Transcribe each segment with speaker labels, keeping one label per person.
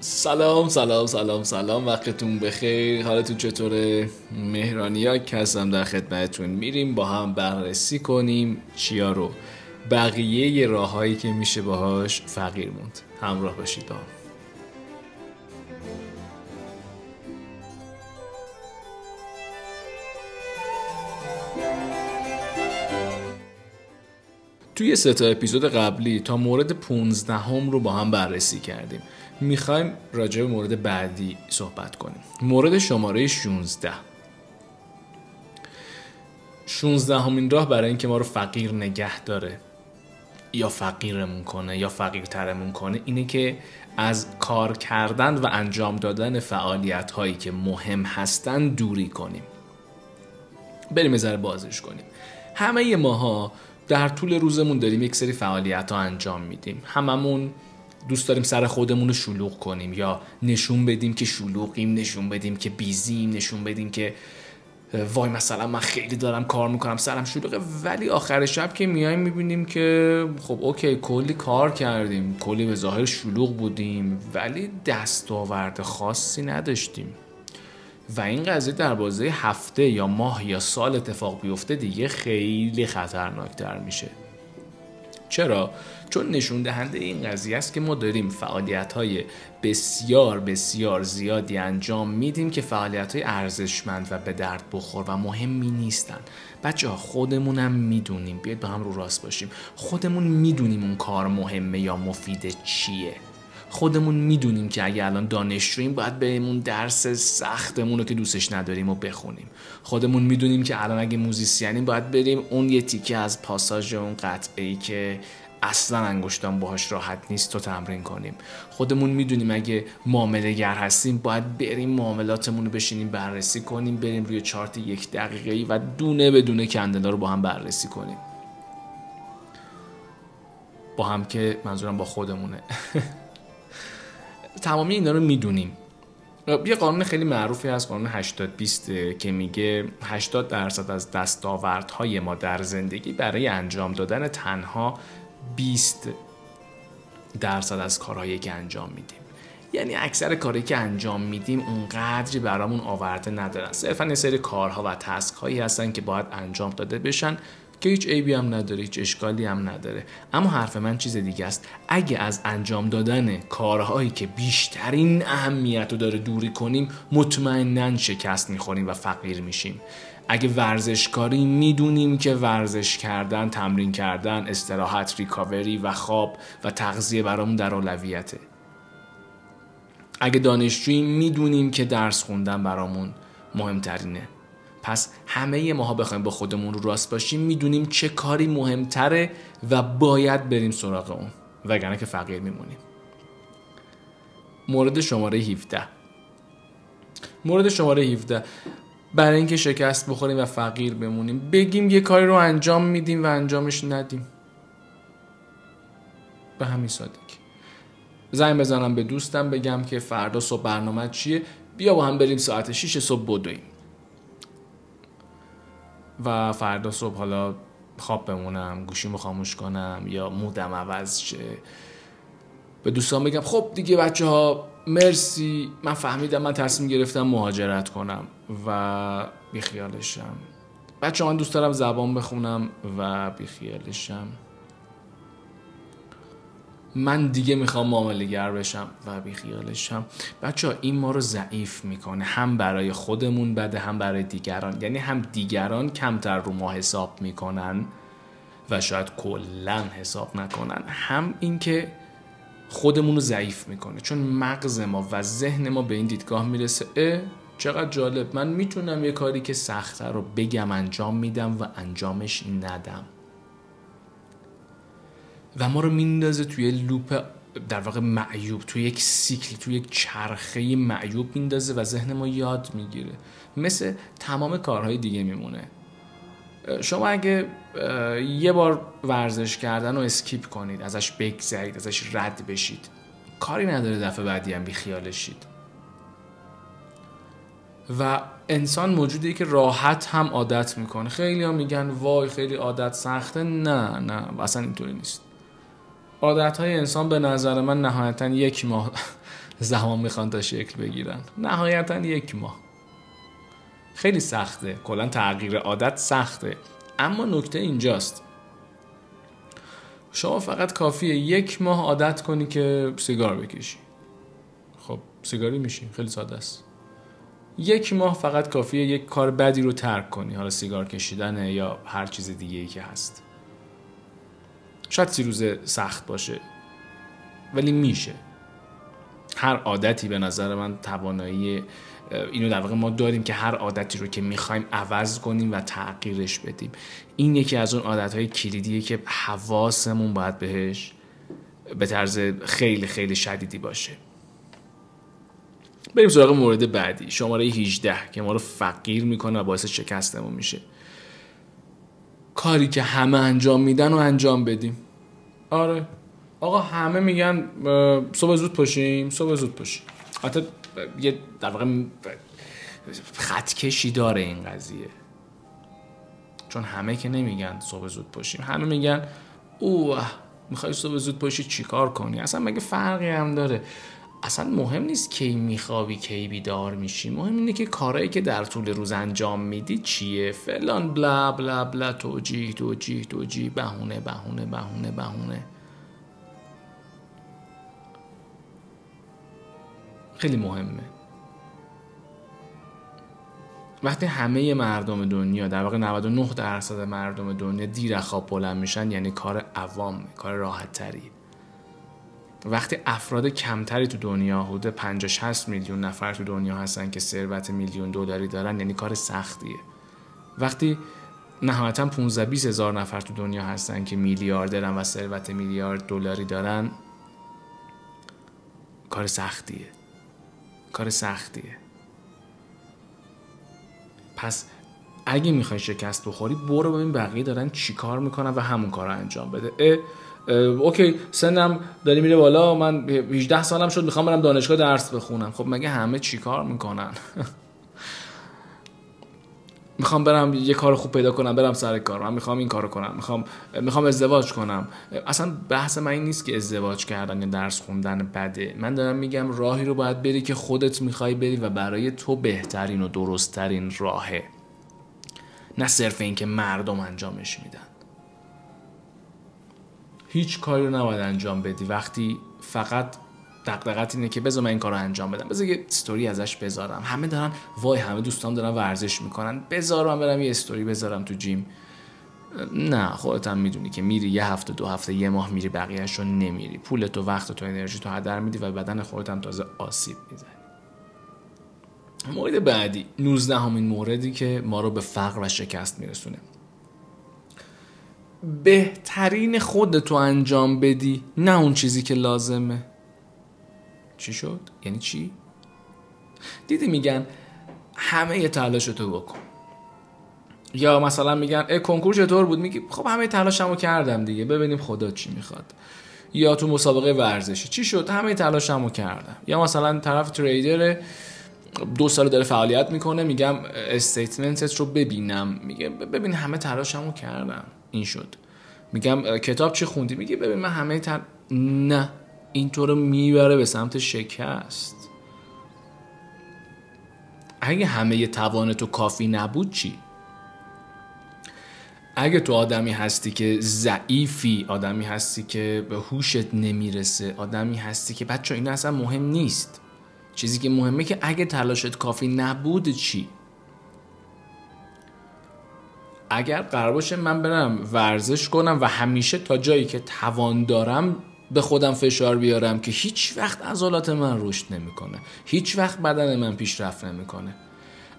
Speaker 1: سلام سلام سلام سلام. وقتتون بخیر. حالتون چطوره؟ مهرانیا هستم در خدمتتون میریم. با هم بررسی کنیم چیا رو. بقیه راههایی که میشه باهاش فقیر موند. همراه باشید با. توی سه تا اپیزود قبلی تا مورد 15 هم رو با هم بررسی کردیم. می‌خوایم راجع به مورد بعدی صحبت کنیم. مورد شماره 16 16 همین راه برای اینکه ما رو فقیر نگه داره یا فقیرمون کنه یا فقیرترمون کنه اینه که از کار کردن و انجام دادن فعالیت هایی که مهم هستن دوری کنیم. بریم یه ذره بازش کنیم. همه ماها در طول روزمون داریم یک سری فعالیت ها انجام میدیم. هممون دوست داریم سر خودمون رو شلوغ کنیم یا نشون بدیم که شلوغیم نشون بدیم که بیزیم نشون بدیم که وای مثلا من خیلی دارم کار می‌کنم سرم شلوغه. ولی آخر شب که میایم می‌بینیم که خب اوکی کلی کار کردیم. کلی به ظاهر شلوغ بودیم ولی دستاورد خاصی نداشتیم. و این قضیه در بازه هفته یا ماه یا سال اتفاق بیفته دیگه خیلی خطرناکتر میشه. چرا؟ چون نشون دهنده این قضیه است که ما داریم فعالیت های بسیار بسیار زیادی انجام میدیم که فعالیت های ارزشمند و به درد بخور و مهمی نیستن. بچه ها خودمونم می‌دونیم. بیاید با هم رو راست باشیم. خودمون می‌دونیم اون کار مهمه یا مفید چیه. خودمون می‌دونیم که اگه الان دانشجوییم باید بهمون درس سختمون رو که دوستش نداریم و بخونیم. خودمون می‌دونیم که الان اگه موزیسیانیم باید بریم اون یه تیکه از پاساژ اون قطعه ای که اصلا انگشتان باهاش راحت نیست تو تمرین کنیم. خودمون می‌دونیم اگه معامله گر هستیم باید بریم معاملاتمون رو بشینیم بررسی کنیم بریم روی چارت یک دقیقه ای و دونه به دونه کندلا رو با هم بررسی کنیم. با هم که منظورم با خودمونه. تمامی اینا رو می‌دونیم. یه قانون خیلی معروفی از قانون 80 20 که میگه 80 درصد از دستاوردهای ما در زندگی برای انجام دادن تنها 20 درصد از کارهایی که انجام میدیم. یعنی اکثر کاری که انجام میدیم اونقدری برامون آورده ندارن. صرفا یه سری کارها و تسک هایی هستن که باید انجام داده بشن که هیچ عیبی هم نداره هیچ اشکالی هم نداره. اما حرف من چیز دیگه است. اگه از انجام دادن کارهایی که بیشترین اهمیت رو داره دوری کنیم مطمئنا شکست می‌خوریم و فقیر میشیم. اگه ورزشکاری می‌دونیم که ورزش کردن تمرین کردن استراحت ریکاوری و خواب و تغذیه برامون در اولویته. اگه دانشجویی می‌دونیم که درس خوندن برامون مهمترینه. پس همه ماها بخوایم با خودمون رو راست باشیم می‌دونیم چه کاری مهمتره و باید بریم سراغ اون. وگرنه که فقیر میمونیم. مورد شماره 17 مورد شماره 17 برای اینکه شکست بخوریم و فقیر بمونیم. بگیم یه کاری رو انجام میدیم و انجامش ندیم. به همین سادگی. زنگ بزنم به دوستم بگم که فردا صبح برنامه چیه؟ بیا با هم بریم ساعت 6 صبح بدویم. و فردا صبح حالا خواب بمونم گوشیمو خاموش کنم یا مودم عوض شه. به دوستان بگم خب دیگه بچه ها مرسی. من فهمیدم من تصمیم گرفتم مهاجرت کنم و بیخیالشم. بچه من دوست دارم زبان بخونم و بیخیالشم. من دیگه می‌خوام معامله بشم و بیخیالشم. بچه ها این ما رو ضعیف می‌کنه. هم برای خودمون بده هم برای دیگران. یعنی هم دیگران کمتر رو ما حساب می‌کنن و شاید کلا حساب نکنن. هم اینکه خودمون رو ضعیف می‌کنه. چون مغز ما و ذهن ما به این دیدگاه می‌رسه اه چقدر جالب. من می‌تونم یه کاری که سخته رو بگم انجام میدم و انجامش ندم. و ما رو میندازه توی loop در واقع معیوب توی یک سیکل توی یک چرخه معیوب میندازه و ذهن ما یاد می‌گیره. مثل تمام کارهای دیگه میمونه. شما اگه یه بار ورزش کردن رو skip کنید ازش بگذرید ازش رد بشید. کاری نداره دفعه بعدی هم بیخیالشید و انسان موجودی که راحت هم عادت می‌کنه. خیلی هم میگن وای خیلی عادت سخته. نه نه اصلا اینطوری نیست. عادت های انسان به نظر من نهایتا یک ماه زمان می‌خوان تا شکل بگیرن. نهایتا یک ماه. خیلی سخته. کلا تغییر عادت سخته. اما نکته اینجاست. شما فقط کافیه یک ماه عادت کنی که سیگار بکشی. خب سیگاری میشی خیلی ساده است. یک ماه فقط کافیه یک کار بدی رو ترک کنی حالا سیگار کشیدنه یا هر چیز دیگه ای که هست. شاید سی روز سخت باشه ولی میشه. هر عادتی به نظر من توانایی اینو در واقع ما داریم که هر عادتی رو که می‌خوایم عوض کنیم و تغییرش بدیم. این یکی از اون عادت های کلیدیه که حواسمون باید بهش به طرز خیلی خیلی شدیدی باشه. بریم سراغ مورد بعدی شماره 18 که ما رو فقیر می‌کنه و باعث شکستمون میشه. کاری که همه انجام میدن و انجام بدیم. آره. آقا همه میگن صبح زود پاشیم صبح زود پاشیم. حتی یه در واقع خطکشی داره این قضیه. چون همه که نمیگن صبح زود پاشیم. همه میگن اوه می‌خوای صبح زود پاشی چیکار کنی؟ اصلا مگه فرقی هم داره؟ اصلا مهم نیست کی میخوابی کی بیدار میشی. مهم اینه که کارهایی که در طول روز انجام میدی چیه؟ فلان بلا بلا بلا توجیه توجیه توجیه بهونه بهونه بهونه بهونه. خیلی مهمه. وقتی همه مردم دنیا در واقع 99 درصد مردم دنیا دیر خواب بلند میشن یعنی کار عوام کار راحت تری وقتی افراد کمتری تو دنیا حدود 50 60 میلیون نفر تو دنیا هستن که ثروت میلیون دلاری دارن یعنی کار سختیه. وقتی نهایتا 15 20 هزار نفر تو دنیا هستن که میلیاردرن و ثروت میلیارد دلاری دارن کار سختیه. کار سختیه. پس اگه می‌خوای شکست بخوری برو ببین بقیه دارن چیکار می‌کنن و همون کار رو انجام بده. اه اوکی سنم داری میره بالا من 18 سالم شد می‌خوام برم دانشگاه درس بخونم. خب مگه همه چیکار می‌کنن؟ می‌خوام برم یه کار خوب پیدا کنم برم سر کار. من می‌خوام این کارو کنم. می‌خوام می‌خوام ازدواج کنم. اصلا بحث من این نیست که ازدواج کردن یا درس خوندن بده. من دارم میگم راهی رو باید بری که خودت می‌خوای بری و برای تو بهترین و درستترین راهه. نه صرف اینکه مردم انجامش میدن. هیچ کاری رو نباید انجام بدی. وقتی فقط دقدقت اینه که بذار من این کار رو انجام بدم. بذار یه استوری ازش بذارم. همه دارن وای همه دوستان دارن ورزش می‌کنن. بذار من برم یه استوری بذارم تو جیم نه خودت هم می‌دونی که میری یه هفته دو هفته یه ماه میری بقیهش نمیری. پول تو وقت تو انرژی تو هدر میدی و بدن خودت هم تازه آسیب می‌زنی. مورد بعدی 19 همین موردی که ما رو به فقر و شکست میرسونه. بهترین خودتو انجام بدی نه اون چیزی که لازمه. چی شد؟ یعنی چی؟ دیدی میگن همه تلاشتو بکن. یا مثلا میگن ای کنکور چطور بود؟ میگی خب همه تلاشمو کردم دیگه ببینیم خدا چی می‌خواد. یا تو مسابقه ورزشی چی شد؟ همه تلاشمو کردم. یا مثلا طرف تریدر دو سال داره فعالیت می‌کنه میگم استیتمنتت رو ببینم. میگه ببین همه تلاشمو کردم. این شد. میگم کتاب چی خوندی؟ میگه ببین من همه تر... نه. این تو رو می‌بره به سمت شکست. اگه همه توان تو کافی نبود چی؟ اگه تو آدمی هستی که ضعیفی آدمی هستی که به هوشت نمی‌رسه آدمی هستی که بچه این اصلا مهم نیست. چیزی که مهمه که اگه تلاشت کافی نبود چی؟ اگر قرار باشه من برم ورزش کنم و همیشه تا جایی که توان دارم به خودم فشار بیارم که هیچ وقت عضلات من رشد نمی‌کنه. هیچ وقت بدن من پیشرفت نمی‌کنه.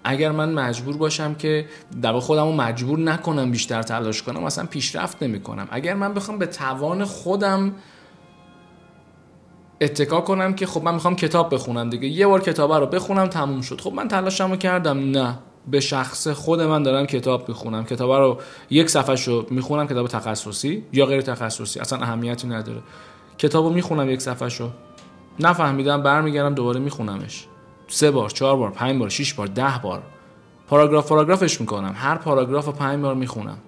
Speaker 1: اگر من مجبور باشم که در خودم رو مجبور نکنم بیشتر تلاش کنم اصلا پیشرفت نمی‌کنم. اگر من بخوام به توان خودم اتکا کنم که خب من می‌خوام کتاب بخونم دیگه یه بار کتاب رو بخونم تموم شد. خب من تلاشمو کردم. نه به شخص خود من دارم کتاب می‌خونم. کتاب رو یک صفحه رو می‌خونم کتاب تخصصی یا غیر تخصصی اصلا اهمیتی نداره. کتاب رو می‌خونم یک صفحه شو نفهمیدم برمیگردم دوباره میخونمش. سه بار چهار بار پنج بار شیش بار ده بار. پاراگراف پاراگرافش می‌کنم. هر پاراگراف رو پنج بار می‌خونم.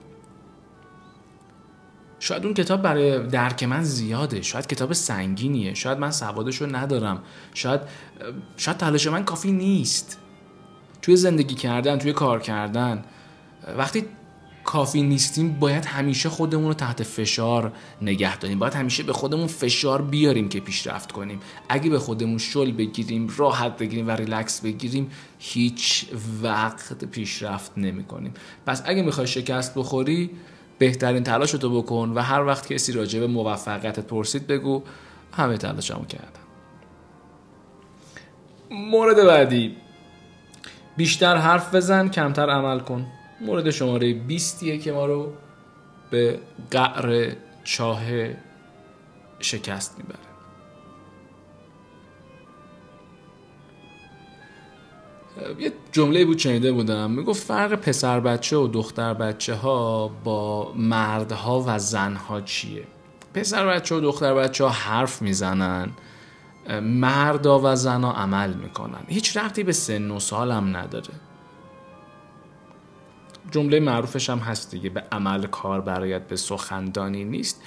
Speaker 1: شاید اون کتاب برای درک من زیاده. شاید کتاب سنگینیه. شاید من سوادش رو ندارم. شاید شاید تلاش من کافی نیست. توی زندگی کردن توی کار کردن. وقتی کافی نیستیم باید همیشه خودمون رو تحت فشار نگه داریم. باید همیشه به خودمون فشار بیاریم که پیشرفت کنیم. اگه به خودمون شل بگیریم راحت بگیریم و ریلکس بگیریم هیچ وقت پیشرفت نمی کنیم پس اگه می‌خوای شکست بخوری بهترین تلاش رو بکن و هر وقت کسی راجع به موفقیتت پرسید بگو همه تلاشمو کردم مورد بعدی. بیشتر حرف بزن کمتر عمل کن. مورد شماره 20 که ما رو به قعر چاه شکست می‌بره. یه جمله بود چنیده بودم. می‌گفت فرق پسر بچه و دختر بچه ها با مردها و زنها چیه؟ پسر بچه و دختر بچه ها حرف می‌زنن. مردا و زنها عمل می‌کنن. هیچ رفتی به سن و سال هم نداره. جمله معروفش هم هست دیگه به عمل کار برایت به سخندانی نیست.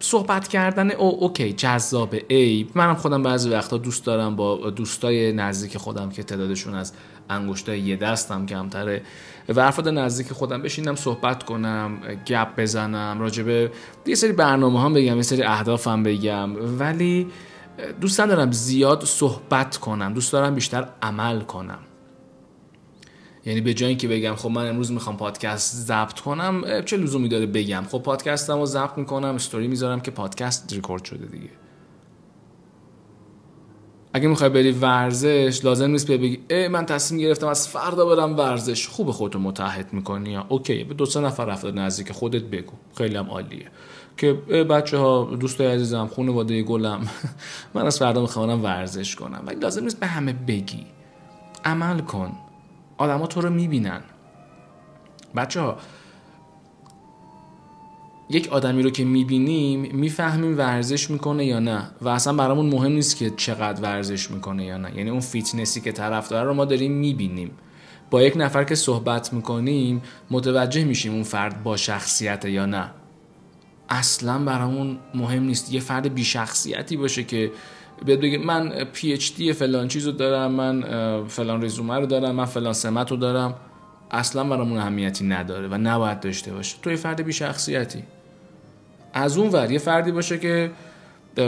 Speaker 1: صحبت کردن او اوکی جذاب ای منم خودم بعضی وقتا دوست دارم با دوستای نزدیک خودم که تعدادشون از انگشتای یه دستم کمتره و افراد نزدیک خودم بشینم صحبت کنم گپ بزنم راجبه یه سری برنامه هم بگم یه سری اهدافم بگم. ولی دوست دارم زیاد صحبت کنم دوست دارم بیشتر عمل کنم. یعنی به جای اینکه بگم خب من امروز می‌خوام پادکست ضبط کنم چه لزومی داره بگم؟ خب پادکستم رو ضبط می‌کنم استوری می‌ذارم که پادکست ریکورد شده دیگه. اگه می‌خوای بری ورزش لازم نیست بگی ای من تصمیم گرفتم از فردا برم ورزش. خوب خودتو متحد می‌کنی یا اوکی به دو سه نفر افراد نزدیک خودت بگو. خیلی هم عالیه. که بچه ها دوستای عزیزم خانواده گلم من از فردا می‌خوام ورزش کنم. ولی لازم نیست به همه بگی. عمل کن. آدما تو رو می‌بینن. بچه ها یک آدمی رو که می‌بینیم می‌فهمیم ورزش می‌کنه یا نه و اصلا برامون مهم نیست که چقدر ورزش می‌کنه یا نه. یعنی اون فیتنسی که طرف داره رو ما داریم می‌بینیم. با یک نفر که صحبت می‌کنیم متوجه میشیم اون فرد با شخصیت یا نه. اصلا برامون مهم نیست. یه فرد بی شخصیتی باشه که بیاد بگه من پی اچ دی فلان چیزو دارم من فلان رزومه رو دارم من فلان سمت رو دارم. اصلا برامون اهمیتی نداره و نباید داشته باشه. تو یه فرد بی شخصیتی از اون ور یه فردی باشه که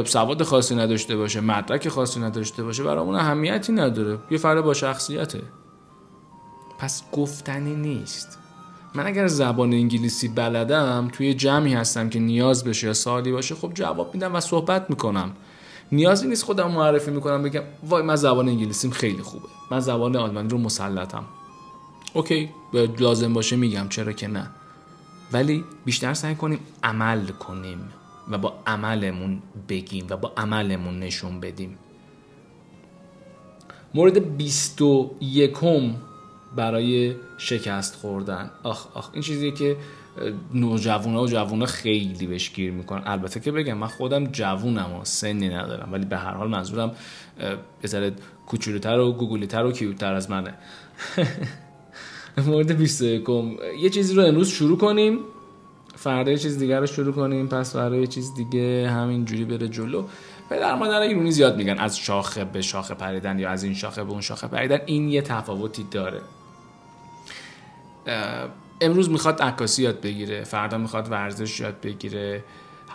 Speaker 1: سواد خاصی نداشته باشه مدرک خاصی نداشته باشه برامون اهمیتی نداره. یه فرد با شخصیته. پس گفتنی نیست. من اگر زبان انگلیسی بلدم توی جمعی هستم که نیاز بشه یا سالی باشه خب جواب میدم و صحبت می‌کنم. نیازی نیست خودم معرفی می‌کنم بگم وای من زبان انگلیسیم خیلی خوبه. من زبان آلمانی رو مسلطم. اوکی لازم باشه میگم چرا که نه. ولی بیشتر سعی کنیم عمل کنیم و با عملمون بگیم و با عملمون نشون بدیم. مورد 21 برای شکست خوردن. آخ آخ این چیزیه که نوجوانا و جوونا خیلی بهش گیر می‌کنن. البته که بگم من خودم جوونم و سنی ندارم ولی به هر حال منظورم یه ذره کوچولوتر و گوگولیتر و کیوتر از منه. مورد 21 یه چیزی رو امروز شروع کنیم. فردا یه چیز دیگر رو شروع کنیم. پس فردا یه چیز دیگه همین جوری بره جلو. و در مادر ایرونی زیاد میگن. از شاخه به شاخه پریدن یا از این شاخه به اون شاخه پریدن. این یه تفاوتی داره. امروز می‌خواد عکاسی یاد بگیره فردا می‌خواد ورزش یاد بگیره.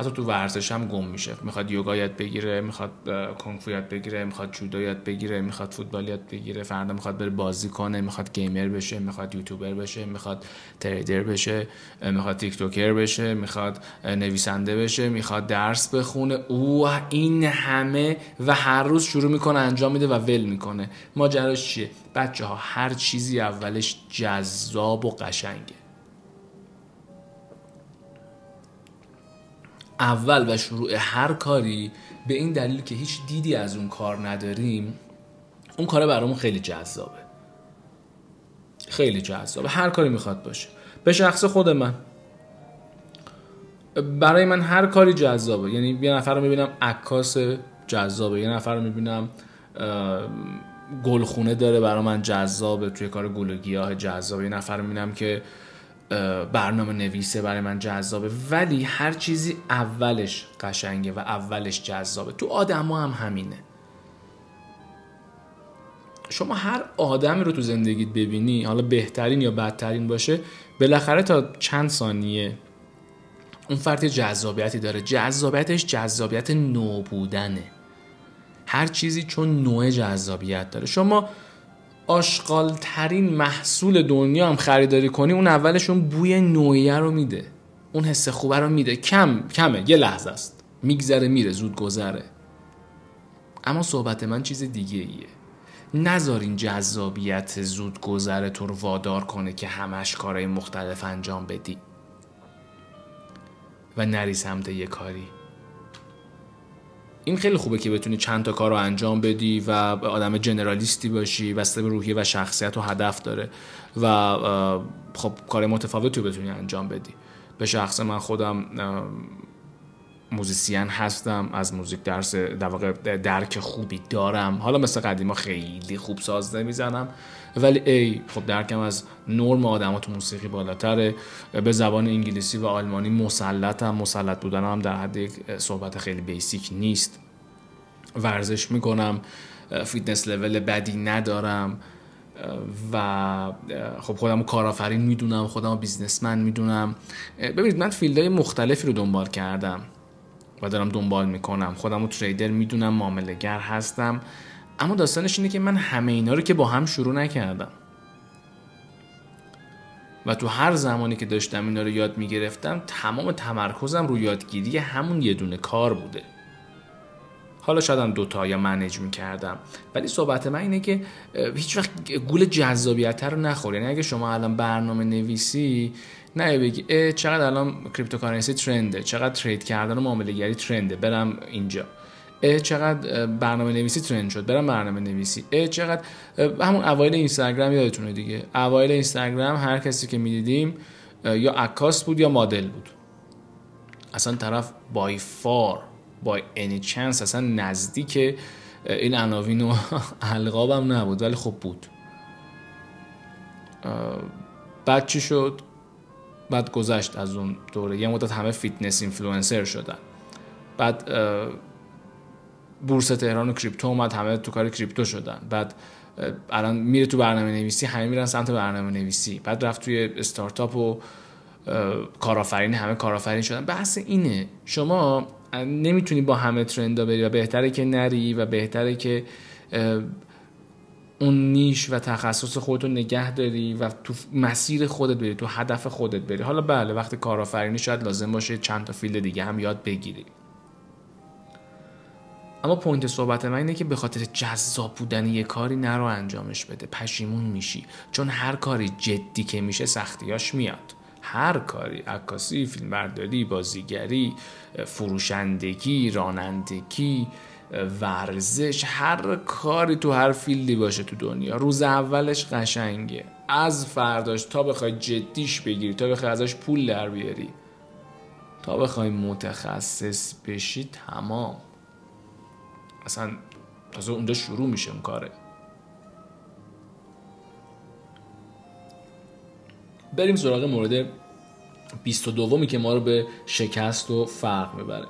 Speaker 1: حتی تو ورزش هم گم میشه. می‌خواد یوگا یاد بگیره می‌خواد کنگفو یاد بگیره می‌خواد جودو یاد بگیره می‌خواد فوتبال یاد بگیره فردا می‌خواد بره بازی کنه می‌خواد گیمر بشه می‌خواد یوتیوبر بشه می‌خواد تریدر بشه می‌خواد تیک توکر بشه می‌خواد نویسنده بشه می‌خواد درس بخونه. او این همه و هر روز شروع می‌کنه انجام میده و ول می‌کنه. ماجراش چیه؟ بچه ها هر چیزی اولش جذاب و قشنگه. اول و شروع هر کاری به این دلیل که هیچ دیدی از اون کار نداریم اون کار برامون خیلی جذابه. خیلی جذابه. هر کاری می‌خواد باشه. به شخص خود من. برای من هر کاری جذابه. یعنی یه نفر رو می‌بینم عکاس جذابه. یه نفر رو می‌بینم گلخونه داره برای من جذابه توی کار گل و گیاه جذابه. یه نفر می‌بینم که برنامه نویسه برای من جذابه ولی هر چیزی اولش قشنگه و اولش جذابه. تو آدم هم همینه. شما هر آدمی رو تو زندگیت ببینی حالا بهترین یا بدترین باشه بالاخره تا چند ثانیه اون فرد جذابیتی داره. جذابیتش جذابیت نو بودنه هر چیزی چون نوع جذابیت داره. شما آشغال ترین محصول دنیا هم خریداری کنی اون اولشون بوی نوعیه رو میده. اون حس خوبه رو میده. کم کمه یه لحظه است. میگذره میره زود گذره. اما صحبت من چیز دیگه ایه نذارین جذابیت زود گذره تو رو وادار کنه که همش کارهای مختلف انجام بدی. و نری سمت یه کاری. این خیلی خوبه که بتونی چند تا کار رو انجام بدی و آدم جنرالیستی باشی بسته به روحیه و شخصیت و هدف داره و خب کار متفاوتی رو بتونی انجام بدی. به شخص من خودم موزیسین هستم از موزیک درس در واقع درک خوبی دارم. حالا مثل قدیما خیلی خوب ساز نمی‌زنم. ولی ای خب درکم از نرم آدم تو موسیقی بالاتره. به زبان انگلیسی و آلمانی مسلطم. مسلط بودن هم در حد یک صحبت خیلی basic نیست. ورزش می‌کنم. fitness level بدی ندارم. و خب خودم کارآفرین می‌دونم. خودم businessman می‌دونم. ببینید من field های مختلفی رو دنبال کردم. و دارم دنبال می‌کنم. خودم رو trader می‌دونم معامله‌گر هستم. اما داستانش اینه که من همه اینا رو که با هم شروع نکردم. و تو هر زمانی که داشتم اینا رو یاد می‌گرفتم تمام تمرکزم رو یادگیری همون یه دونه کار بوده. حالا شاید هم دوتا یا manage می‌کردم. ولی صحبت من اینه که هیچ وقت گول جذابیت رو نخور. یعنی اگه شما الان برنامه نویسی نه بگی چقدر الان cryptocurrency trend ه چقدر trade کردن و معامله گری trend ه برم اینجا. اه چقدر برنامه نویسی trend شد؟ برم برنامه نویسی. اه چقدر همون اوایل اینستاگرام یادتونه دیگه. اوایل اینستاگرام هر کسی که می‌دیدیم یا عکاس بود یا مدل بود. اصلا طرف by far by any chance اصلا نزدیک این عناوین و القابم نبود ولی خب بود. بعد چی شد؟ بعد گذشت از اون دوره. یه مدت همه fitness influencer شدن. بعد بورس تهران و crypto اومد همه تو کار crypto شدن. بعد الان میره تو برنامه نویسی همه میرن سمت برنامه نویسی. بعد رفت توی استارتاپ و کارآفرین همه کارآفرین شدن. بحث اینه شما نمی‌تونی با همه trend ا بری و بهتره که نری و بهتره که اون niche و تخصص خودتو نگه داری و تو مسیر خودت بری تو هدف خودت بری. حالا بله وقتی کارآفرینی شاید لازم باشه چند تا field دیگه هم یاد بگیری. اما point صحبت من اینه که به خاطر جذاب بودن یه کاری نرو انجامش بده. پشیمون میشی. چون هر کاری جدی که میشه سختیاش میاد. هر کاری عکاسی فیلمبرداری بازیگری فروشندگی رانندگی ورزش هر کاری تو هر فیلدی باشه تو دنیا. روز اولش قشنگه. از فرداش تا بخوای جدیش بگیری تا بخوای ازش پول در بیاری تا بخوای متخصص بشی تمام. اصلا تازه اونجا شروع میشه اون کاره. بریم سراغ مورد 22 که ما رو به شکست و فرق می‌بره.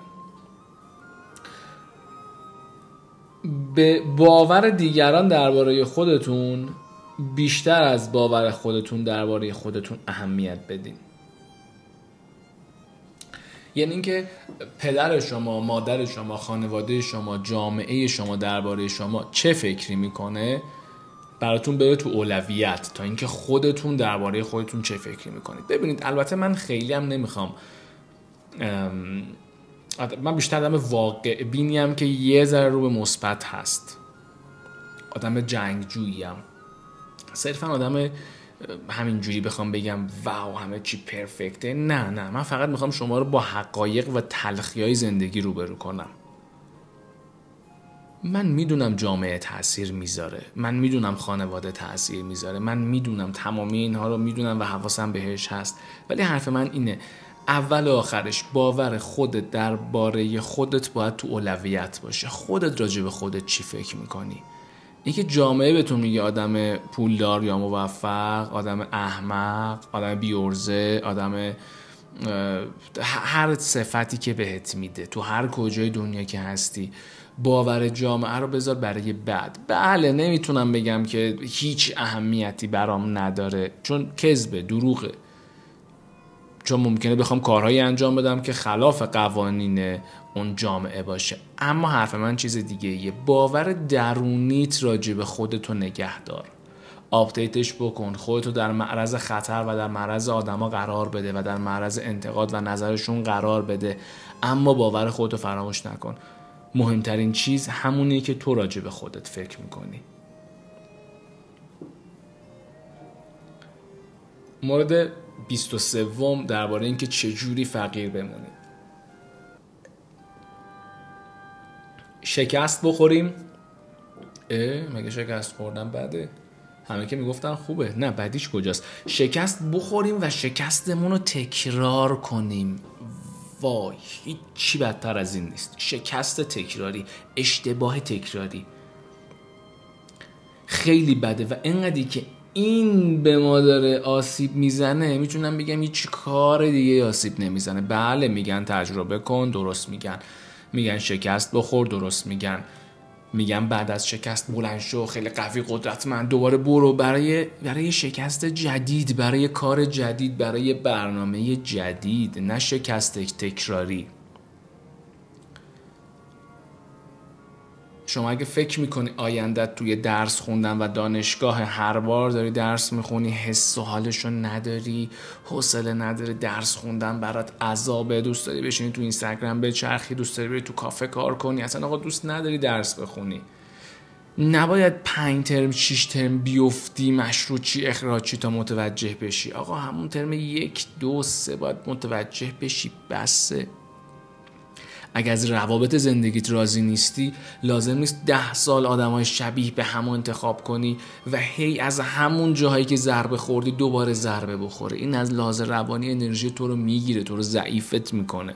Speaker 1: به باور دیگران درباره خودتون بیشتر از باور خودتون درباره خودتون اهمیت بدین. یعنی اینکه پدر شما مادر شما خانواده شما جامعه شما درباره شما چه فکری می‌کنه؟ براتون بره تو اولویت تا اینکه خودتون درباره خودتون چه فکری می‌کنید. ببینید البته من خیلی هم نمی‌خوام من بیشتر آدم واقع بینیم که یه ذره رو به مثبت هست. آدم جنگجویی هم صرفا آدم همینجوری بخوام بگم واو همه چی پرفکته. نه نه من فقط می‌خوام شما رو با حقایق و تلخی های زندگی روبرو کنم. من می‌دونم جامعه تاثیر می‌ذاره. من می‌دونم خانواده تاثیر می‌ذاره. من می‌دونم تمامی اینها رو می‌دونم و حواسم بهش هست. ولی حرف من اینه اول و آخرش باور خودت درباره خودت باید تو اولویت باشه. خودت راجع به خودت چی فکر می‌کنی؟ اینکه جامعه بهتون میگه آدم پولدار یا موفق آدم احمق آدم بیورزه آدم هر صفتی که بهت میده تو هر کجای دنیا که هستی. باور جامعه رو بذار برای بعد. بله نمی‌تونم بگم که هیچ اهمیتی برام نداره چون کذبه دروغه. چون ممکنه بخوام کارهایی انجام بدم که خلاف قوانین اون جامعه باشه. اما حرف من چیز دیگه یه باور درونیت راجع به خودتو نگه دار آپدیتش بکن خودتو در معرض خطر و در معرض آدما قرار بده و در معرض انتقاد و نظرشون قرار بده. اما باور خودتو فراموش نکن. مهمترین چیز همونیه که تو راجع به خودت فکر می‌کنی. مورد 23 درباره اینکه چجوری فقیر بمونیم شکست بخوریم. مگه شکست خوردن بده؟ همه که می‌گفتن خوبه. نه بعدیش کجاست؟ شکست بخوریم و شکستمون رو تکرار کنیم. وای هیچی بدتر از این نیست. شکست تکراری اشتباه تکراری. خیلی بده و انقدری که این به ما داره آسیب می‌زنه می‌تونم بگم هیچ کار دیگه آسیب نمی‌زنه. بله میگن تجربه کن درست میگن. میگن شکست بخور درست میگن. میگن بعد از شکست بلند شو خیلی قوی قدرتمند. دوباره برو برای برای شکست جدید برای کار جدید برای برنامه جدید نه شکست تکراری. شما اگه فکر می‌کنی آیندت توی درس خوندن و دانشگاه هر بار داری درس می‌خونی حس و حالشو نداری حوصله نداره درس خوندن برات عذابه دوست داری بشینی تو اینستاگرام بچرخی دوست داری بری تو کافه کار کنی اصلا آقا دوست نداری درس بخونی. نباید پنج ترم شیش ترم بیفتی مشروطی اخراجی تا متوجه بشی. آقا همون ترم یک دو سه باید متوجه بشی بسه اگر از روابط زندگیت راضی نیستی لازم نیست ده سال های شبیه به همون انتخاب کنی و هی از همون جاهایی که ضربه خوردی دوباره ضربه بخوره این از لحاظ روانی انرژی تو رو می‌گیره تو رو ضعیفت می‌کنه.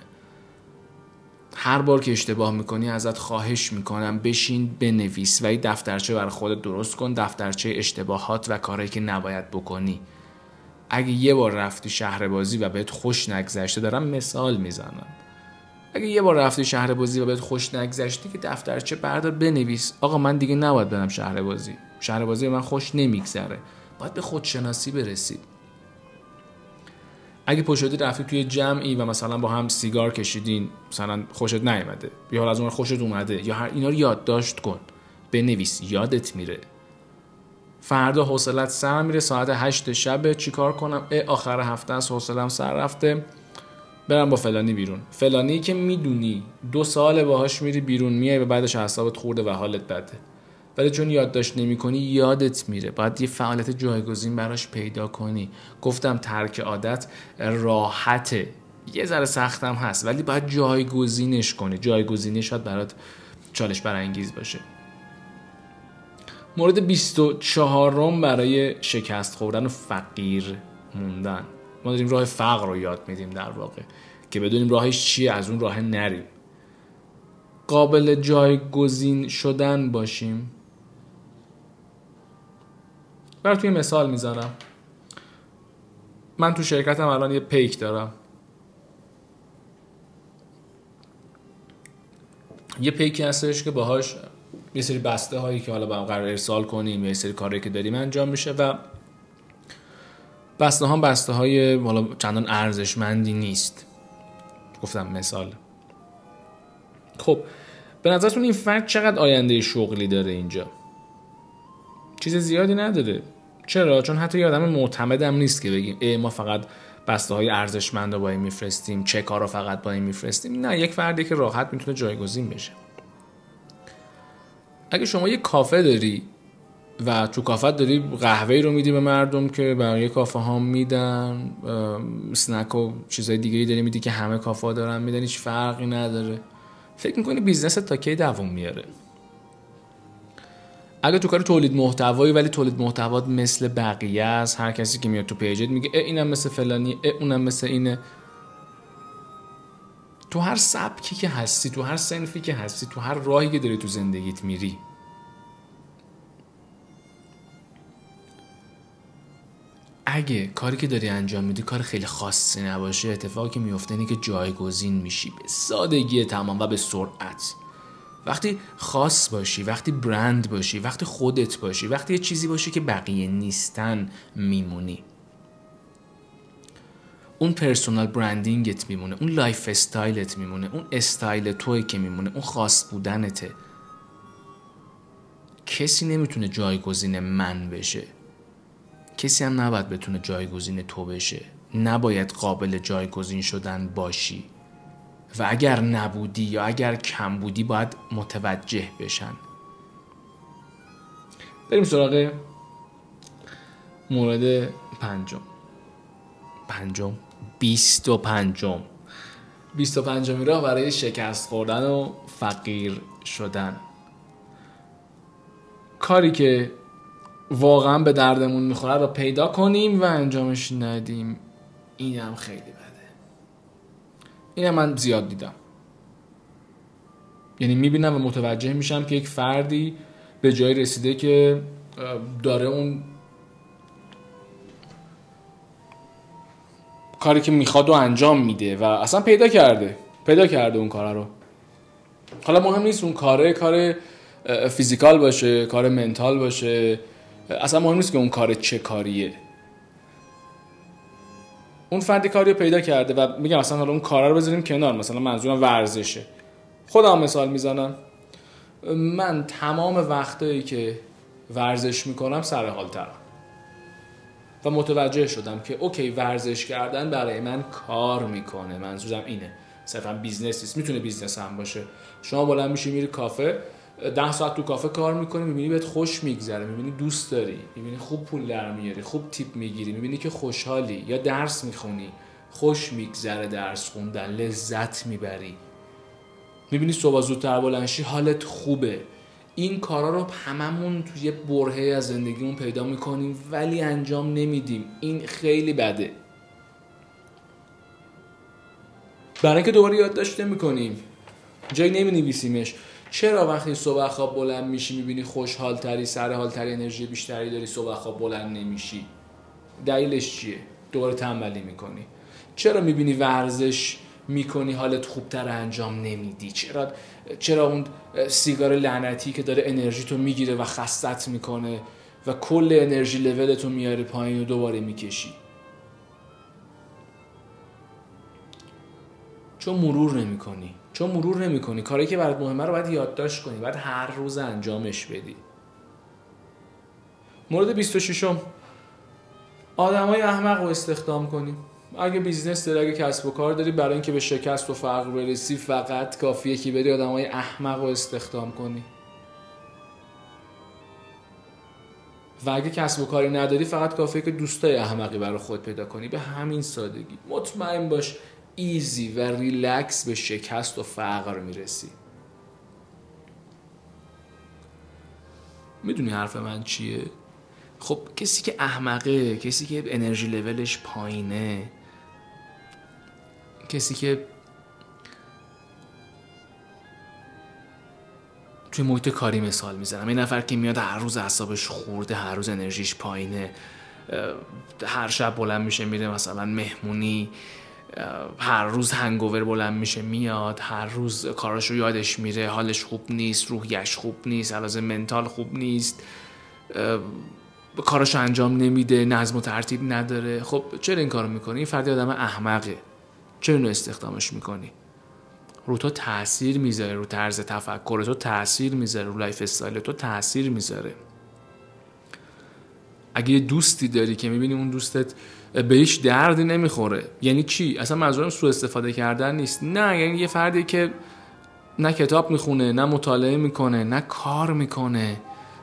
Speaker 1: هر بار که اشتباه می‌کنی ازت خواهش می‌کنم بشین بنویس و دفترچه برای خودت درست کن دفترچه اشتباهات و کارهایی که نباید بکنی. اگه یه بار رفتی شهر بازی و بهت خوش نگذشته دارم مثال می‌زنم. اگه یه بار رفتی شهر بازی و بهت خوش نگذشتی که دفترچه بردار بنویس. آقا من دیگه نباید برم شهر بازی شهر بازی من خوش نمیگذره. باید به خودشناسی برسید اگه پشتی رفتی توی جمعی و مثلا با هم سیگار کشیدین مثلا خوشت نیومده. یا از اون خوشت اومده. یا هر اینا رو یادداشت کن. بنویس یادت میره. فردا حوصلت سر میره. ساعت هشت شب چیکار کنم؟ اه آخر هفته است حوصلم سر رفته. برم با فلانی بیرون. فلانی که می‌دونی دو سال باهاش میری بیرون میای و بعدش حسابت خورده و حالت بده. ولی چون یادداشت نمی‌کنی یادت میره. باید یه فعالیت جایگزین براش پیدا کنی. گفتم ترک عادت راحته یه ذره سختم هست ولی باید جایگزینش کنی. جایگزینش شاید برات چالش برانگیز باشه. مورد 24 برای شکست خوردن و فقیر موندن. ما داریم راه فقر رو یاد میدیم در واقع که بدونیم راهش چیه از اون راه نریم. قابل جایگزین شدن باشیم. توی مثال می‌زنم من تو شرکتم الان یه پیک دارم. یه پیکی هستش که باهاش یه سری بسته هایی که حالا با هم قرار ارسال کنیم یه سری کاری که داریم انجام میشه و بسته ها بسته های حالا چندان ارزشمندی نیست. گفتم مثال. خب به نظرتون این فرد چقدر آینده شغلی داره اینجا؟ چیز زیادی نداره. چرا؟ چون حتی یه آدم معتمدم نیست که بگیم ای ما فقط بسته های ارزشمند رو با این میفرستیم چه کار رو فقط با این میفرستیم؟ نه یک فردی که راحت می‌تونه جایگزین بشه. اگه شما یه کافه داری و تو کافه داری قهوه رو میدی به مردم که بقیه کافه ها میدن snack و چیزای دیگه داری میدی که همه کافه ها دارن میدن هیچ فرقی نداره. فکر می‌کنی business تا کی دووم میاره؟ اگه تو کار تولید محتوایی ولی تولید محتوا مثل بقیه است هر کسی که میاد تو page ت میگه اینم مثل فلانی اونم مثل اینه. تو هر سبکی که هستی تو هر سنفی که هستی تو هر راهی که داری تو زندگیت میری اگه کاری که داری انجام میدی کار خیلی خاصی نباشه اتفاقی که میفته اینه که جایگزین میشی به سادگی تمام و به سرعت. وقتی خاص باشی وقتی برند باشی وقتی خودت باشی وقتی یه چیزی باشی که بقیه نیستن میمونی. اون personal branding ت میمونه اون lifestyle ت میمونه اون استایل توی که میمونه اون خاص بودنته. کسی نمی‌تونه جایگزین من بشه. کسی هم نباید بتونه جایگزین تو بشه نباید قابل جایگزین شدن باشی. و اگر نبودی یا اگر کم بودی باید متوجه بشن. بریم سراغ مورد پنجم. پنجم. بیست و پنجم. بیست و پنجمی راه برای شکست خوردن و فقیر شدن. کاری که واقعا به دردمون می‌خوره رو پیدا کنیم و انجامش ندیم. این هم خیلی بده. این هم من زیاد دیدم. یعنی می‌بینم و متوجه میشم که یک فردی به جای رسیده که داره اون کاری که می‌خواد و انجام میده و اصلا پیدا کرده. پیدا کرده اون کار رو. حالا مهم نیست اون کاره کار فیزیکال باشه کار منتال باشه. اصلا مهم نیست که اون کار چه کاریه. اون فردی کاری رو پیدا کرده و میگم اصلا حالا اون کار رو بذاریم کنار. مثلا منظورم ورزشه. خودم مثال می‌زنم. من تمام وقتایی که ورزش می‌کنم سر حال ترم و متوجه شدم که اوکی ورزش کردن برای من کار می‌کنه. منظورم اینه. صرفا business نیست. می‌تونه business هم باشه. شما بلند میشی میری کافه. ده ساعت تو کافه کار می‌کنی می‌بینی بهت خوش میگذره می‌بینی دوست داری می‌بینی خوب پول در میاری خوب tip می‌گیری می‌بینی که خوشحالی یا درس می‌خونی خوش میگذره درس خوندن لذت می‌بری. می‌بینی صبح زودتر بلند شی حالت خوبه. این کارا رو هممون توی برهه از زندگیمون پیدا می‌کنیم ولی انجام نمیدیم. این خیلی بده. برای اینکه دوباره یادداشت می‌کنیم. جایی نمی چرا وقتی صبح خواب بلند میشی می‌بینی خوشحال تری سر حال تری انرژی بیشتری داری صبح خواب بلند نمیشی؟ دلیلش چیه؟ دوباره تنبلی می‌کنی. چرا می‌بینی ورزش می‌کنی حالت خوبتر انجام نمیدی؟ چرا چرا اون سیگار لعنتی که داره انرژی تو می‌گیره و خستت می‌کنه و کل انرژی لولتو میاره پایین و دوباره می‌کشی؟ چون مرور نمی‌کنی. چون مرور نمی‌کنی. کاری که برات مهمه رو باید یادداشت کنی. باید هر روز انجامش بدی. مورد 26 م آدمای احمق رو استخدام کنیم اگه بیزنس داری اگه کسب و کار داری برای اینکه به شکست و فقر برسی فقط کافیه که بری آدمای احمق رو استخدام کنی. و اگه کسب و کاری نداری فقط کافیه که دوستای احمقی برای خود پیدا کنی. به همین سادگی. مطمئن باش ایزی و ریلکس به شکست و فقر می‌رسی می‌دونی حرف من چیه؟ خب کسی که احمقه کسی که انرژی لولش پایینه کسی که توی محیط کاری مثال می‌زنم این نفر که میاد هر روز اعصابش خورده هر روز انرژیش پایینه هر شب بلند میشه میره مثلا مهمونی هر روز hangover بلند میشه میاد هر روز کاراشو یادش میره حالش خوب نیست روحیش خوب نیست علاوه mental خوب نیست کاراشو انجام نمیده نظم و ترتیب نداره. خب چرا این کارو می‌کنی؟ این فردی آدم احمقه. چرا اینو استخدامش می‌کنی؟ رو تو تاثیر می‌ذاره رو طرز تفکر تو تاثیر می‌ذاره رو lifestyle تو تاثیر می‌ذاره. اگه دوستی داری که می‌بینی اون دوستت به هیچ دردی نمی‌خوره. یعنی چی؟ اصلا منظورم سوء استفاده کردن نیست. نه یعنی یه فردی که نه کتاب می‌خونه نه مطالعه می‌کنه نه کار می‌کنه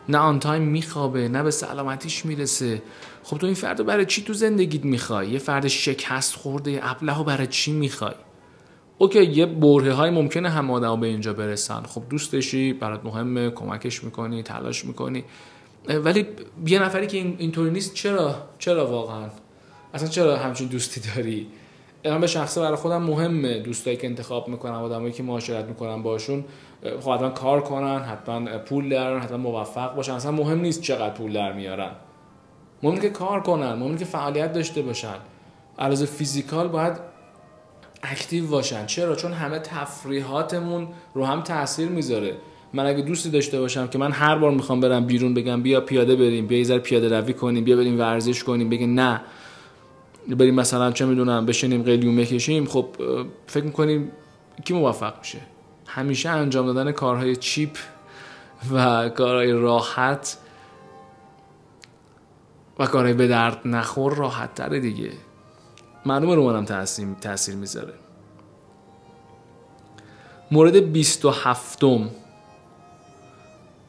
Speaker 1: نه on time میخوابه نه به سلامتیش می‌رسه. خب تو این فرد برای چی تو زندگیت می‌خوای؟ یه فرد شکست خورده ابله و برای چی می‌خوای؟ okay یه برهه‌ای ممکنه هم آدم به اینجا برسن. خب دوستشی برات مهمه کمکش می‌کنی تلاش می‌کنی. ولی یه نفری که اینطوری نیست چرا؟ چرا واقعا؟ اصلا چرا همچین دوستی داری؟ من به شخصه برای خودم مهمه دوستایی که انتخاب می‌کنم آدمایی که معاشرت می‌کنم باشون خب حتما کار کنن حتما پول دارن حتما موفق باشن. اصلا مهم نیست چقدر پول در میارن. مهمه که کار کنن مهمه که فعالیت داشته باشن. علاوه فیزیکال باید اکتیو باشن. چرا؟ چون همه تفریحاتمون رو هم تاثیر می‌ذاره. من اگه دوستی داشته باشم که من هر بار می‌خوام برم بیرون بگم بیا پیاده بریم بیا یه پیاده روی کنیم بیا بریم ورزش کنیم بگه نه. بریم مثلا چه می‌دونم بشینیم قلیون بکشیم خب فکر می‌کنیم کی موفق میشه؟ همیشه انجام دادن کارهای چیپ و کارهای راحت و کارهای به درد نخور راحت تره دیگه. معلومه رو منم تاثیر, تأثیر می‌ذاره. مورد 27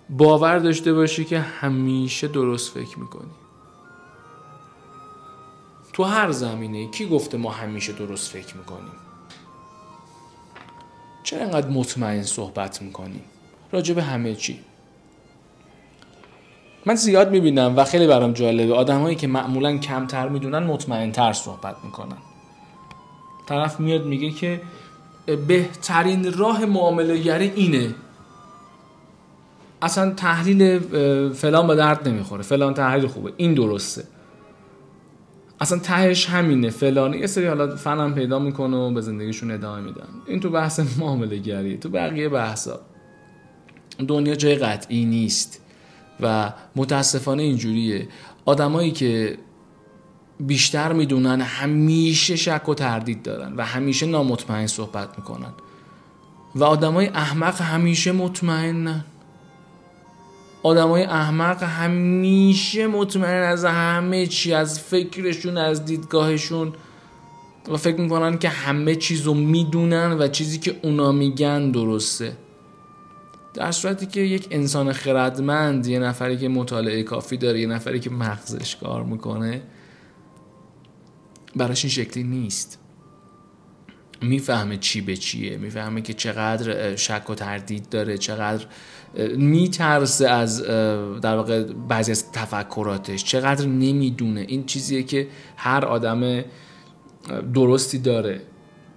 Speaker 1: باور داشته باشی که همیشه درست فکر می‌کنی. تو هر زمینه کی گفته ما همیشه درست فکر می‌کنیم؟ چرا انقدر مطمئن صحبت می‌کنیم؟ راجع به همه چی. من زیاد می‌بینم و خیلی برام جالبه. آدمایی که معمولا کمتر می‌دونن مطمئنتر صحبت می‌کنن. طرف میاد میگه که بهترین راه معامله گری اینه. اصلا تحلیل فلان به درد نمی‌خوره. فلان تحلیل خوبه. این درسته. اصلا تهش همینه. فلان یه سری حالا فنم پیدا می‌کنه و به زندگیشون ادامه میدن. این تو بحث معامله گری تو بقیه بحثا. دنیا جای قطعی نیست و متاسفانه اینجوریه. آدمایی که بیشتر می‌دونن همیشه شک و تردید دارن و همیشه نامطمئن صحبت می‌کنن. و آدمای احمق همیشه مطمئنن. آدمای احمق همیشه مطمئن از همه چی از فکرشون از دیدگاهشون و فکر می‌کنن که همه چیز رو می‌دونن و چیزی که اونا میگن درسته. در صورتی که یک انسان خردمند یه نفری که مطالعه کافی داره یه نفری که مغزش کار می‌کنه براش این شکلی نیست. می‌فهمه چی به چیه می‌فهمه که چقدر شک و تردید داره چقدر میترسه از در واقع بعضی از تفکراتش. چقدر نمی‌دونه. این چیزیه که هر آدم درستی داره.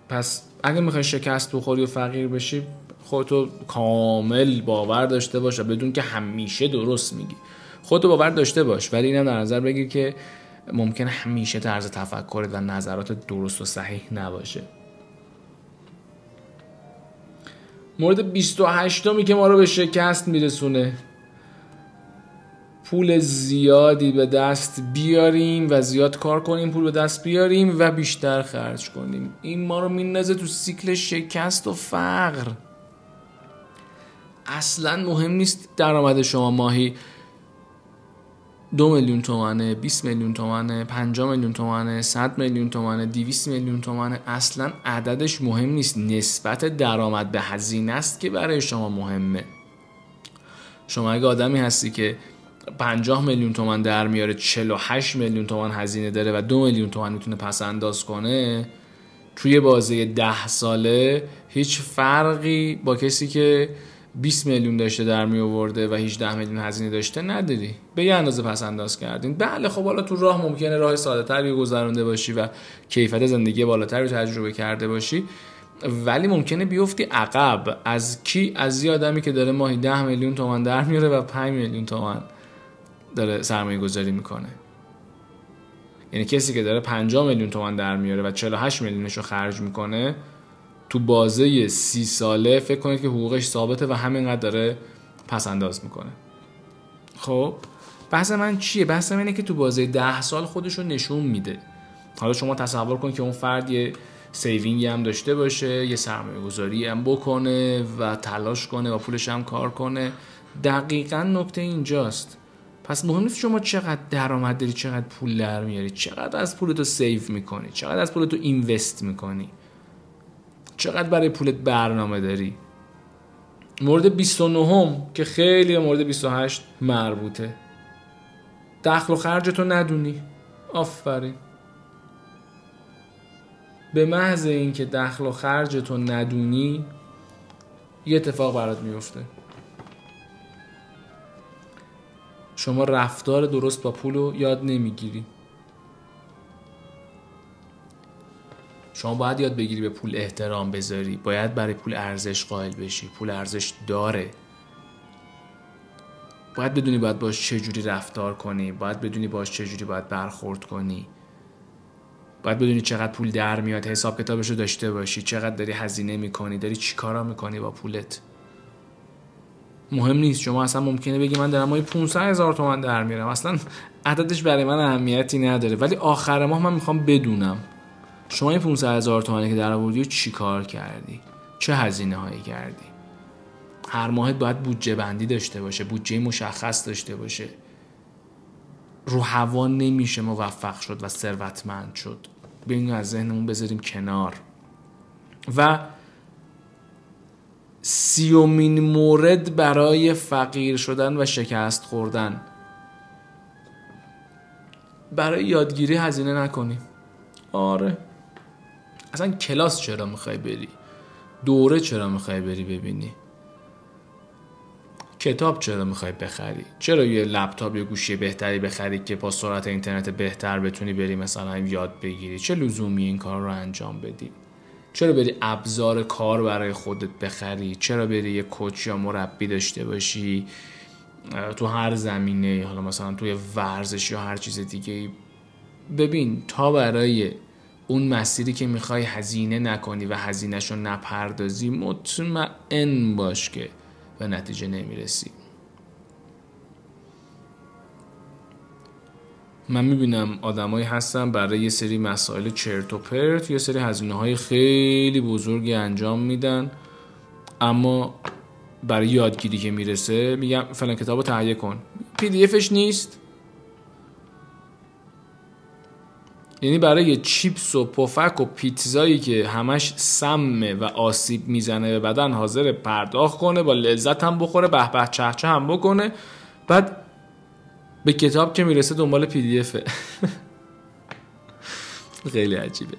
Speaker 1: پس اگه می‌خوای شکست بخوری و فقیر بشی خودتو کامل باور داشته باش بدون که همیشه درست میگی. خودتو باور داشته باش. ولی اینم در نظر بگیر که ممکن همیشه طرز تفکرت و نظرات درست و صحیح نباشه. مورد 28 می که ما رو به شکست میرسونه. پول زیادی به دست بیاریم و زیاد کار کنیم پول به دست بیاریم و بیشتر خرج کنیم. این ما رو میندازه تو سیکل شکست و فقر. اصلا مهم نیست درآمد شما ماهی. دو میلیون تومنه 20 میلیون تومنه 5 میلیون تومنه 100 میلیون تومنه 200 میلیون تومنه. اصلا عددش مهم نیست. نسبت درآمد به هزینه است که برای شما مهمه. شما اگه آدمی هستی که 50 میلیون تومن در میاره 48 میلیون تومن هزینه داره و دو میلیون تومن می‌تونه پس انداز کنه توی بازه ده ساله هیچ فرقی با کسی که 20 میلیون داشته در می آورده و 18 میلیون هزینه داشته نداری. به یه اندازه پس انداز کردین. بله خب حالا تو راه ممکنه راه ساده تری گذرونده باشی و کیفیت زندگی بالاتری رو تجربه کرده باشی. ولی ممکنه بیفتی عقب. از کی؟ از یه آدمی که داره ماهی 10 میلیون تومان در میاره و 5 میلیون تومان داره سرمایه گذاری می‌کنه. یعنی کسی که داره 50 میلیون تومان در میاره و 48 میلیونش رو خرج می‌کنه تو بازه سی ساله فکر کنید که حقوقش ثابته و همینقدر داره پس انداز می‌کنه. خب بحث من چیه؟ بحث من اینه که تو بازه ده سال خودش رو نشون میده. حالا شما تصور کن که اون فرد یه saving ی هم داشته باشه یه سرمایه گذاری هم بکنه و تلاش کنه و پولش هم کار کنه. دقیقا نکته اینجاست. پس مهم نیست شما چقدر درآمد داری چقدر پول در میاری چقدر از پولتو save می‌کنی چقدر از پولتو invest می‌کنی. چقدر برای پولت برنامه داری؟ مورد 29 هم که خیلی مورد 28 مربوطه. دخل و خرجتو ندونی. آفرین. به محض اینکه دخل و خرجتو ندونی یه اتفاق برات میفته. شما رفتار درست با پولو یاد نمی‌گیری. شما باید یاد بگیری به پول احترام بذاری. باید برای پول ارزش قائل بشی. پول ارزش داره. باید بدونی باید باش چجوری رفتار کنی. باید بدونی باش چجوری باید برخورد کنی. باید بدونی چقدر پول در میاد. حساب کتابش رو داشته باشی. چقدر داری هزینه می‌کنی. داری چی کارا می‌کنی با پولت. مهم نیست. شما اصلا ممکنه بگی من دارم ماهی 500 هزار تومن در میارم اصلا عددش برای من اهمیتی نداره. ولی آخر ماه من می‌خوام بدونم. شما این 500 هزار تومنی که در آوردی چی کار کردی؟ چه هزینه هایی کردی؟ هر ماهت باید بودجه بندی داشته باشه بودجه مشخص داشته باشه. رو هوا نمیشه موفق شد و ثروتمند شد. ببینیم از ذهنمون بذاریم کنار. و سیومین مورد برای فقیر شدن و شکست خوردن. برای یادگیری هزینه نکنی آره. اصلا کلاس چرا می‌خوای بری؟ دوره چرا می‌خوای بری ببینی؟ کتاب چرا می‌خوای بخری؟ چرا یه لپتاپ یا گوشی بهتری بخری که با سرعت اینترنت بهتر بتونی بری مثلا یاد بگیری؟ چه لزومی این کار رو انجام بدی؟ چرا بری ابزار کار برای خودت بخری؟ چرا بری یه کوچ یا مربی داشته باشی؟ تو هر زمینه حالا مثلا توی ورزش یا هر چیز دیگه ببین تا برای اون مسیری که می‌خوای هزینه نکنی و هزینهش رو نپردازی مطمئن باش که به نتیجه نمی‌رسی. من می‌بینم آدمایی هستن برای یه سری مسائل چرت و پرت یه سری هزینه های خیلی بزرگی انجام میدن. اما برای یادگیری که می‌رسه میگم فلان کتاب رو تهیه کن. پی دی افش نیست. یعنی برای چیپس و پفک و پیتزایی که همش سمه و آسیب می‌زنه به بدن حاضر پرداخت کنه با لذت هم بخوره به به چهچه هم بکنه. بعد به کتاب که می‌رسه دنبال پی دی افه خیلی عجیبه.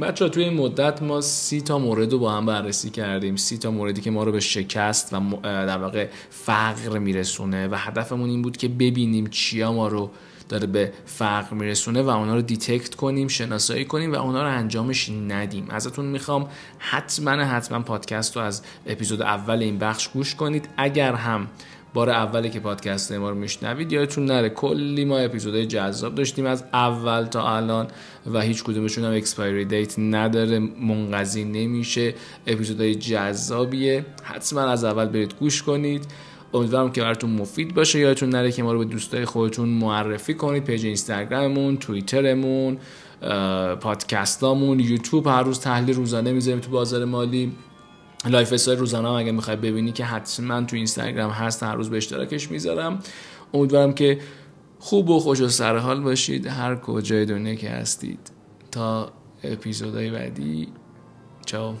Speaker 1: بچه توی این مدت ما سی تا مورد رو با هم بررسی کردیم. سی تا موردی که ما رو به شکست و در واقع فقر میرسونه و هدفمون این بود که ببینیم چیا ما رو داره به فقر میرسونه و اونا رو detect کنیم شناسایی کنیم و اونا رو انجامش ندیم. ازتون می‌خوام حتما حتما پادکست رو از اپیزود اول این بخش گوش کنید. اگر هم بار اولی که پادکست ما رو میشنوید یادتون نره کلی ما اپیزودهای جذاب داشتیم از اول تا الان و هیچ کدومشون هم expiry date نداره منقضی نمیشه. اپیزودهای جذابیه. حتما از اول برید گوش کنید. امیدوارم که براتون مفید باشه. یادتون نره که ما رو به دوستای خودتون معرفی کنید. page اینستاگراممون توییترمون پادکستامون یوتیوب. هر روز تحلیل روزانه می‌ذاریم تو بازار مالی. lifestyle روزانه هم اگه می‌خوای ببینی که حتما تو اینستاگرام هست. هر روز به اشتراکش می‌ذارم. امیدوارم که خوب و خوش و سرحال باشید. هر کجای دنیا که هستید. تا اپیزودهای بعدی. چاو.